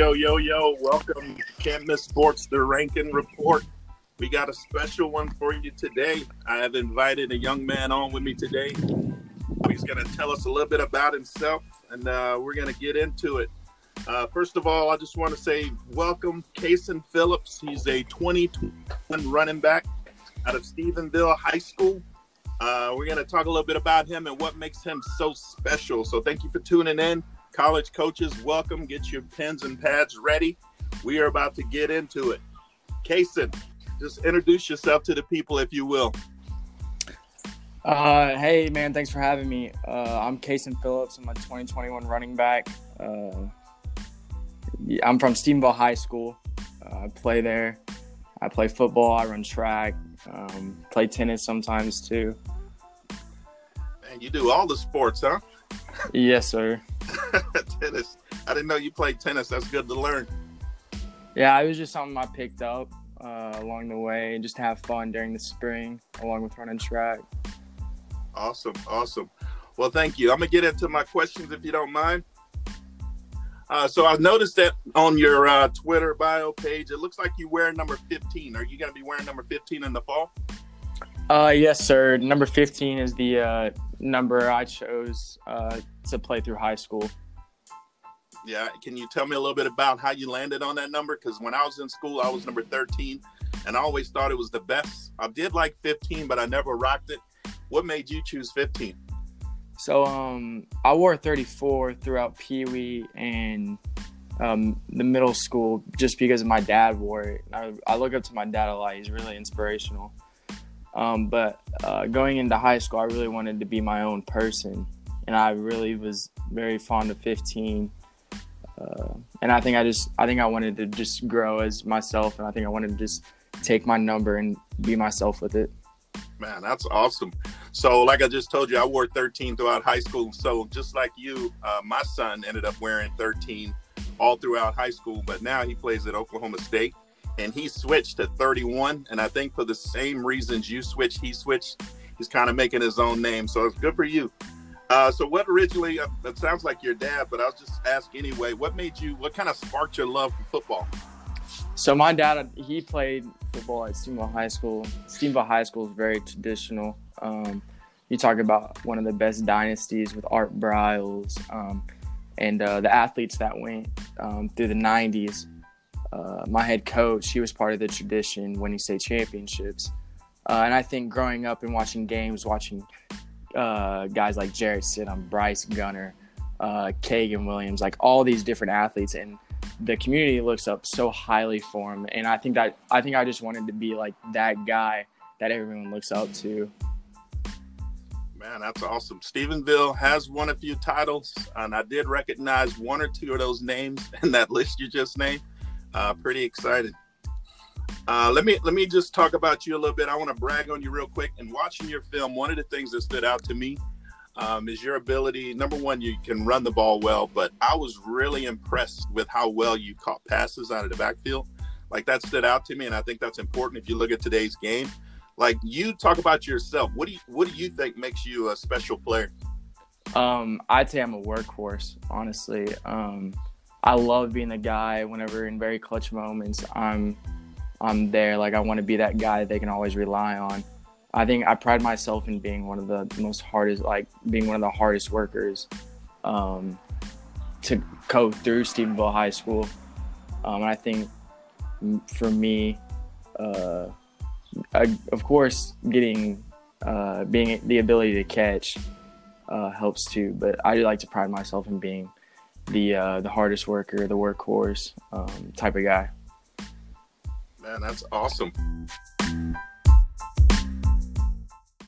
Yo, yo, yo, welcome to Can't Miss Sports, the Rankin Report. We got a special one for you today. I have invited a young man on with me today. He's going to tell us a little bit about himself, and uh, we're going to get into it. Uh, first of all, I just want to say welcome, Kason Phillips. He's a 2021 running back out of Stephenville High School. Uh, we're going to talk a little bit about him and what makes him so special. So, thank you for tuning in. College coaches, welcome. Get your pens and pads ready. We are about to get into it. Kason, just introduce yourself to the people, if you will. Uh, hey, man, thanks for having me. Uh, I'm Kason Phillips. I'm a 2021 running back. Uh, I'm from Stephenville High School. Uh, I play there. I play football. I run track. Um, play tennis sometimes too. Man, you do all the sports, huh? Yes, sir. tennis. I didn't know you played tennis. That's good to learn. Yeah, it was just something I picked up uh, along the way, and just to have fun during the spring, along with running track. Awesome, awesome. Well, thank you. I'm gonna get into my questions if you don't mind. Uh, so I've noticed that on your uh, Twitter bio page, it looks like you wear number 15. Are you going to be wearing number 15 in the fall? Uh, yes, sir. Number 15 is the uh, number I chose uh, to play through high school. Yeah. Can you tell me a little bit about how you landed on that number? Because when I was in school, I was number 13, and I always thought it was the best. I did like 15, but I never rocked it. What made you choose 15? So um, I wore 34 throughout Pee Wee and um, the middle school just because my dad wore it. I, I, look up to my dad a lot. He's really inspirational. Um, but uh, going into high school, I really wanted to be my own person, and I really was very fond of 15. Uh, and I think I just I think I wanted to just grow as myself, and I think I wanted to just take my number and be myself with it. Man, that's awesome. So, like I just told you, I wore 13 throughout high school. So, just like you, uh, my son ended up wearing 13 all throughout high school, but now he plays at Oklahoma State and he switched to 31. And I think for the same reasons you switched, he switched. He's kind of making his own name. So, it's good for you. Uh, so, what originally, uh, it sounds like your dad, but I'll just ask anyway, what made you, what kind of sparked your love for football? So my dad, he played football at Stephenville High School. Stephenville High School is very traditional. Um, you talk about one of the best dynasties with Art Briles um, and uh, the athletes that went um, through the 90s. Uh, my head coach, he was part of the tradition winning state championships. Uh, and I think growing up and watching games, watching uh, guys like Jarrett Stidham, Bryce Gunner, uh, Kagan Williams, like all these different athletes, and – the community looks up so highly for him and i think that i think i just wanted to be like that guy that everyone looks up to. Man that's awesome. Stephenville has won a few titles and i did recognize one or two of those names in that list you just named uh, pretty excited uh, let me let me just talk about you a little bit i want to brag on you real quick and watching your film one of the things that stood out to me um, is your ability. Number one, you can run the ball well, but I was really impressed with how well you caught passes out of the backfield. Like that stood out to me, and I think that's important if you look at today's game. Like you talk about yourself. What do you what do you think makes you a special player? Um, I'd say I'm a workhorse, honestly. Um, I love being the guy whenever in very clutch moments I'm I'm there. Like I want to be that guy they can always rely on. I think I pride myself in being one of the most hardest, like being one of the hardest workers um, to go through Stephenville High School. Um, and I think for me, uh, I, of course, getting uh, being the ability to catch uh, helps too. But I do like to pride myself in being the uh, the hardest worker, the workhorse um, type of guy. Man, that's awesome.